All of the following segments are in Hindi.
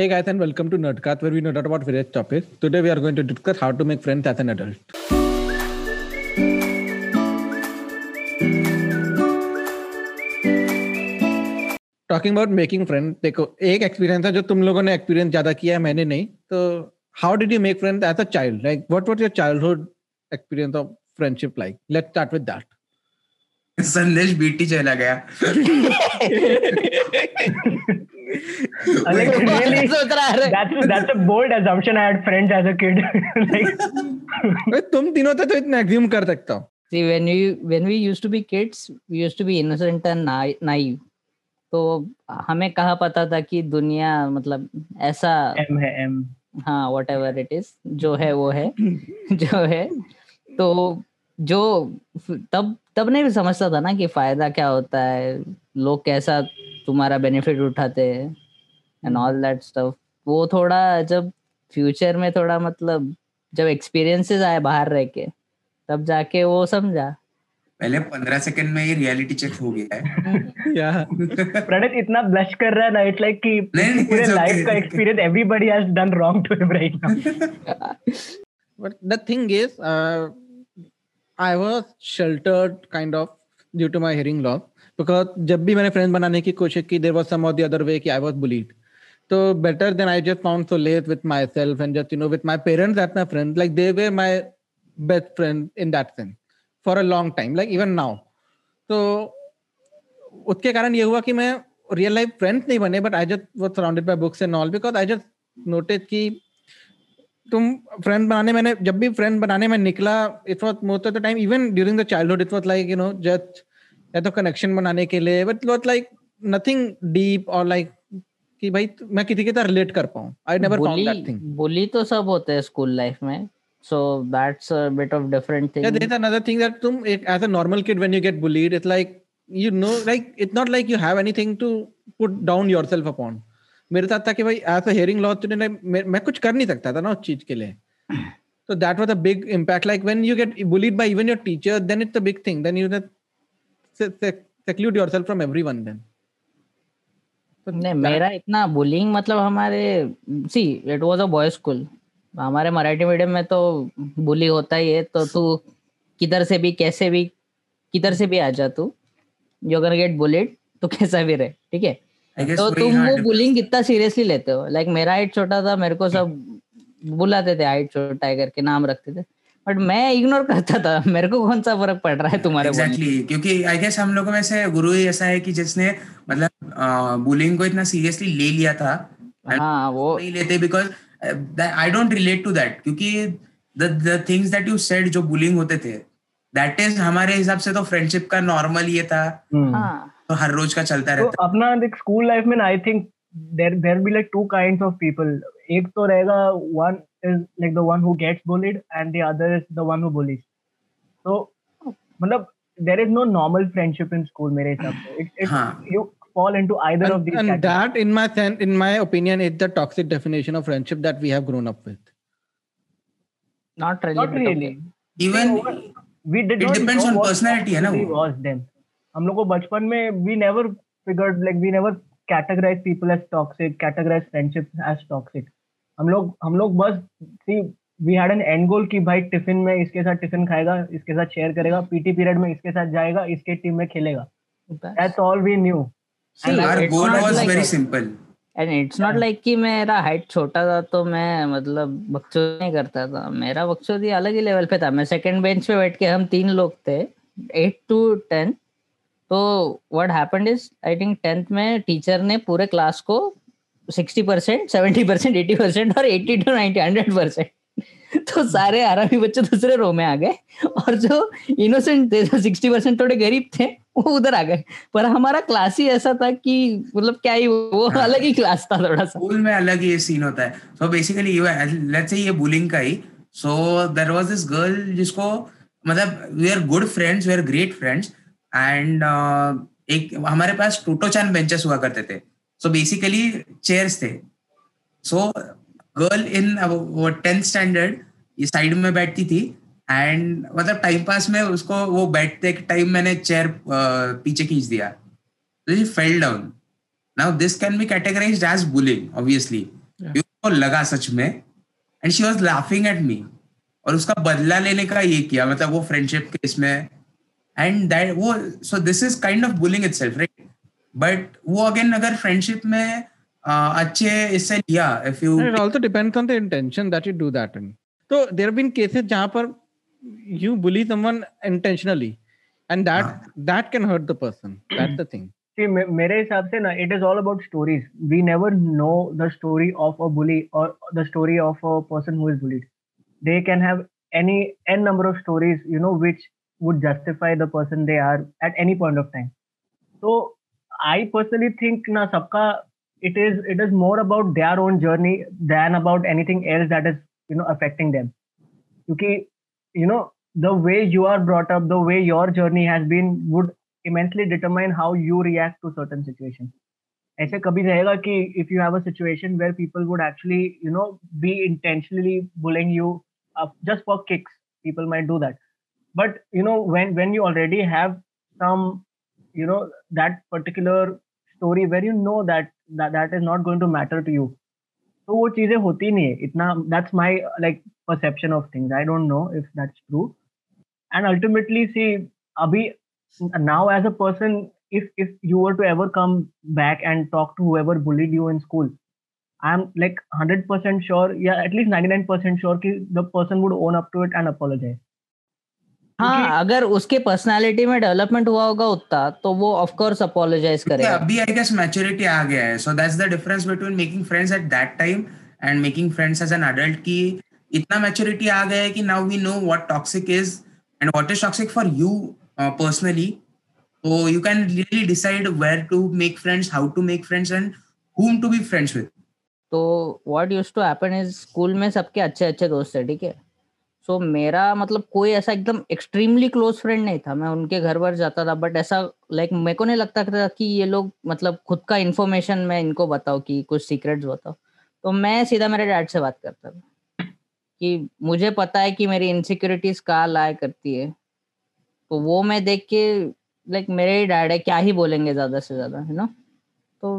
Hey guys and welcome to Nerdcast where we nerd out about various topics. Today we are going to discuss how to make friends as an adult. Talking about making friend देखो एक एक्सपीरियंस है जो तुम लोगों ने एक्सपीरियंस ज़्यादा किया है मैंने नहीं। तो how did you make friend as a child like what was your childhood experience of friendship like let's start with that Sandesh BT चला गया। like really that's that's a bold assumption i had friends as a kid like तुम तीनों तो इतना एज्यूम कर सकता हो See, when you when we used to be kids, we used to be innocent and naive. तो हमें कहा पता था कि दुनिया मतलब ऐसा m है m हाँ वट एवर इट इज़ जो है वो है जो है तो जो तब तब नहीं समझता था ना कि फ़ायदा क्या होता है लोग कैसा तुम्हारा बेनिफिट उठाते हैं एंड ऑल दैट स्टफ़ वो थोड़ा जब फ्यूचर में थोड़ा मतलब जब एक्सपीरियंसेस आए बाहर रह के तब जाके वो समझा। पहले पंद्रह सेकंड में ये रियलिटी चेक हो गया है। या। प्रणित इतना ब्लश कर रहा है ना इट्स लाइक कि पूरे लाइफ का experience everybody has done wrong to him right now But the thing is, uh, I was sheltered kind of due to my hearing because जब भी मैंने फ्रेंड बनाने की कोशिश की देर वॉज़ समी अदर वे की आई वॉज़ बुलीड तो better then I just found solace with myself and just you know with my parents at my friend like they were my best friend in that sense for a long time like even now तो उसके कारण ये हुआ कि मैं रियल लाइफ फ्रेंड्स नहीं बने बट आई जस्ट वो surrounded by books and all because I just notice की तुम फ्रेंड बनाने, मैंने जब भी फ्रेंड बनाने में निकला it was most of the time even during the childhood it was like you know just या तो कनेक्शन बनाने के लिए but what like nothing deep और लाइक कि भाई मैं किसी के तरह रिलेट कर पाऊँ। I never found that thing bully तो सब होते हैं स्कूल लाइफ में। So that's a bit of different thing there is another thing that तुम एक as a normal kid when you get bullied it's like you know like it's not like you have anything to put down yourself upon मेरे साथ था कि भाई एज अ हियरिंग लॉस तूने मैं कुछ कर नहीं सकता था ना उस चीज़ के लिए। So that was a big impact like when you get bullied by even your teacher then it's a big thing then you that seclude yourself from everyone then. नहीं मेरा इतना बुलिंग मतलब हमारे see it was a boy school हमारे मराठी मीडियम में तो बुली होता ही है तो तू किधर से भी कैसे भी किधर से भी आ जा तू. यू अगर गेट बुलेट तो कैसा भी रहे ठीक है? तो तुम वो बुलिंग कितना सीरियसली लेते हो. लाइक मेरा हाइट छोटा था मेरे को सब बुलाते थे हाइट छोटा है करके नाम रखते थे. बट मैं इग्नोर करता था। मेरे को कौन सा फ़र्क पड़ रहा है तुम्हारे से? क्योंकि आई गेस हम लोगों में से गुरु ही ऐसा है कि जिसने मतलब बुलिंग को इतना सीरियसली ले लिया था। हाँ वो नहीं लेते because I don't relate to that क्योंकि the the things that you said जो बुलिंग होते थे दैट इज़ हमारे हिसाब से तो फ्रेंडशिप का नॉर्मल ये था। हाँ। तो हर रोज का चलता रहता तो रहता। अपना देख स्कूल लाइफ में I think there there be like two kinds of people एक तो रहेगा one is like the one who gets bullied and the other is the one who bullies तो मतलब there is no normal friendship in school मेरे हिसाब से इट हाँ। You fall into either of and, these and categories. that in my sen- in my opinion is the toxic definition of friendship that we have grown up with not not really really even we did It not depends know on what personality, है ना actually वो? was them हम लोग को बचपन में we never figured like we never categorize people as toxic categorize friendships as toxic हम लोग हम लोग बस see we had an end goal कि भाई टिफ़िन में इसके साथ टिफ़िन खाएगा इसके साथ शेयर करेगा पीटी पीरियड में इसके साथ जाएगा इसके टीम में खेलेगा। That's all we knew. See, our it's goal not was like very simple. And it's not like कि मेरा हाइट छोटा था तो मैं मतलब बकचोदी नहीं करता था। मेरा बकचोदी अलग ही लेवल पे था। मैं सेकंड बेंच पे बैठ के हम तीन लोग थे एट टू टेन तो what happened is I think tenth में टीचर ने पूरे क्लास को sixty percent seventy percent eighty percent और eighty to ninety hundred percent. तो सारे आरामी बच्चे दूसरे रो में आ गए और जो इनोसेंट थे जो सिक्सटी परसेंट थोड़े गरीब थे वो उधर आ गए। पर हमारा क्लास ही ऐसा था कि मतलब क्या ही वो हाँ। अलग ही क्लास था थोड़ा सा। स्कूल में अलग ये सीन होता है। सो बेसिकली लेट्स से ये बुलिंग का ही। So there was this girl जिसको मतलब we are good friends we are great friends and एक हमारे पास टोटोचान बेंचेस हुआ करते थे। सो बेसिकली चेयर्स थे सो गर्ल इन वो टेंथ स्टैंडर्ड ये साइड में बैठती थी एंड मतलब टाइम पास में उसको वो बैठते टाइम मैंने चेयर पीछे खींच दिया। Fell down now this can be categorized as bullying obviously. Yeah. लगा सच में and she was laughing at me और उसका बदला लेने का ये किया मतलब वो फ्रेंडशिप के इसमें एंड दैट वो so this is kind of bullying itself right but वो अगेन अगर फ्रेंडशिप में अच्छे इससे लिया if you it also depends on the intention that you do that तो देयर हैव बीन केसेस जहाँ पर you bully someone intentionally and that that can hurt the person that's the thing मेरे हिसाब से ना it is all about stories we never know the story of a bully और the story of a person who is bullied they can have any an number of stories you know which would justify the person they are at any point of time तो i personally think na sabka it is it is more about their own journey than about anything else that is you know affecting them because you know the way you are brought up the way your journey has been would immensely determine how you react to certain situations ऐसे कभी रहेगा कि if you have a situation where people would actually you know be intentionally bullying you uh, just for kicks people might do that but you know when when you already have some you know that particular story where you know that that, that is not going to matter to you तो वो चीज़ें होती नहीं है इतना that's my like perception of things I don't know if that's true and ultimately see अभी now as a person if if you were to ever come back and talk to whoever bullied you in school i'm like 100% sure yeah at least 99% sure कि the person would own up to it and apologize हाँ अगर उसके पर्सनालिटी में डेवलपमेंट हुआ होगा उतना तो वो ऑफ़ कोर्स अपोलोजाइज करेगा। अभी आई गेस मैच्योरिटी आ गया है। So that's the difference between making friends at that time and making friends as an adult की इतना मैच्योरिटी आ गया है कि now we know what toxic is and what is toxic for you personally so you can really decide where to make friends how to make friends and whom to be friends with तो what used to happen is school में सबके अच्छे अच्छे दोस्त थे ठीक है? सो so, मेरा मतलब कोई ऐसा एकदम एक्सट्रीमली क्लोज फ्रेंड नहीं था। मैं उनके घर पर जाता था बट ऐसा लाइक like, मेरे को नहीं लगता था कि ये लोग मतलब खुद का इन्फॉर्मेशन मैं इनको बताऊँ कि कुछ सीक्रेट्स बताओ तो मैं सीधा मेरे डैड से बात करता था कि मुझे पता है कि मेरी इनसिक्योरिटीज कहाँ लाया करती है। तो वो मैं देख के लाइक मेरे ही डैड है क्या ही बोलेंगे ज़्यादा से ज़्यादा है ना तो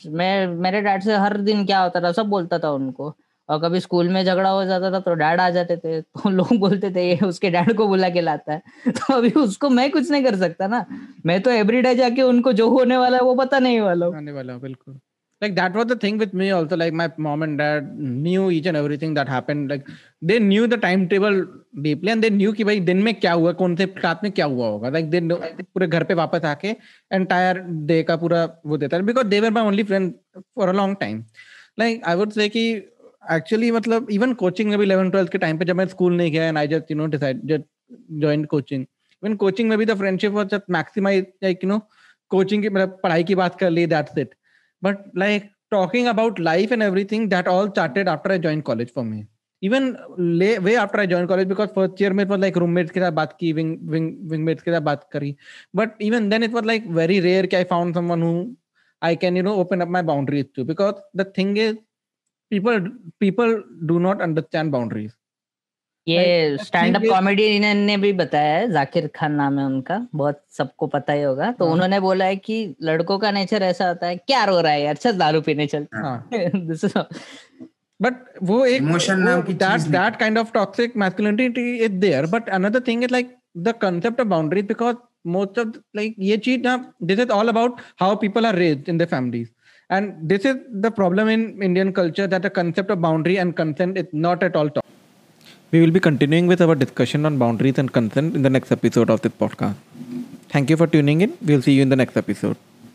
मैं मेरे डैड से हर दिन क्या होता था सब बोलता था उनको। और कभी स्कूल में झगड़ा हो जाता था तो डैड आ जाते थे तो लोग बोलते थे ये उसके डैड को बुला के लाता है तो अभी उसको मैं कुछ नहीं कर सकता ना मैं तो एवरीडे जाके उनको जो होने वाला है वो पता नहीं वाला आने वाला बिल्कुल like that was the thing with me also like my mom and dad knew each and everything that happened like they knew the timetable deeply and they knew कि भाई दिन में क्या हुआ कौन से रात में क्या हुआ होगा like they know, पूरे घर पे वापस आके entire day का पूरा वो देता है because they were my only friend for a long time like I would say कि एक्चुअली मतलब इवन कोचिंग में भी इलेवन ट्वेल्थ के टाइम पे जब मैं स्कूल नहीं गया and I just you know decide just join coaching even coaching में भी the friendship was just maximize like you know coaching की मतलब पढ़ाई की बात कर ली that's it but like talking about life and everything that all started after I join college for me even way after I join college because first year में इट वॉज़ लाइक रूममेट्स के साथ बात की विंग विंग विंगमेट्स के साथ बात करी. But even then it was like very rare कि I found someone who I can you know open up my boundaries to because the thing is people people do not understand boundaries. ये स्टैंड अप कॉमेडी ने भी बताया है जाकिर खान नाम है उनका बहुत सबको पता ही होगा। तो हाँ. उन्होंने बोला है कि लड़कों का नेचर ऐसा होता है क्या रो रहा है यार चल दारू पीने चल। बट वो एक इमोशन नाम की that that kind of toxic masculinity is there but another thing is like the concept of boundaries because most of like ये चीज़ ना this is all about how people are raised in the families And this is the problem in Indian culture that the concept of boundary and consent is not at all taught. We will be continuing with our discussion on boundaries and consent in the next episode of this podcast. Thank you for tuning in. We'll see you in the next episode.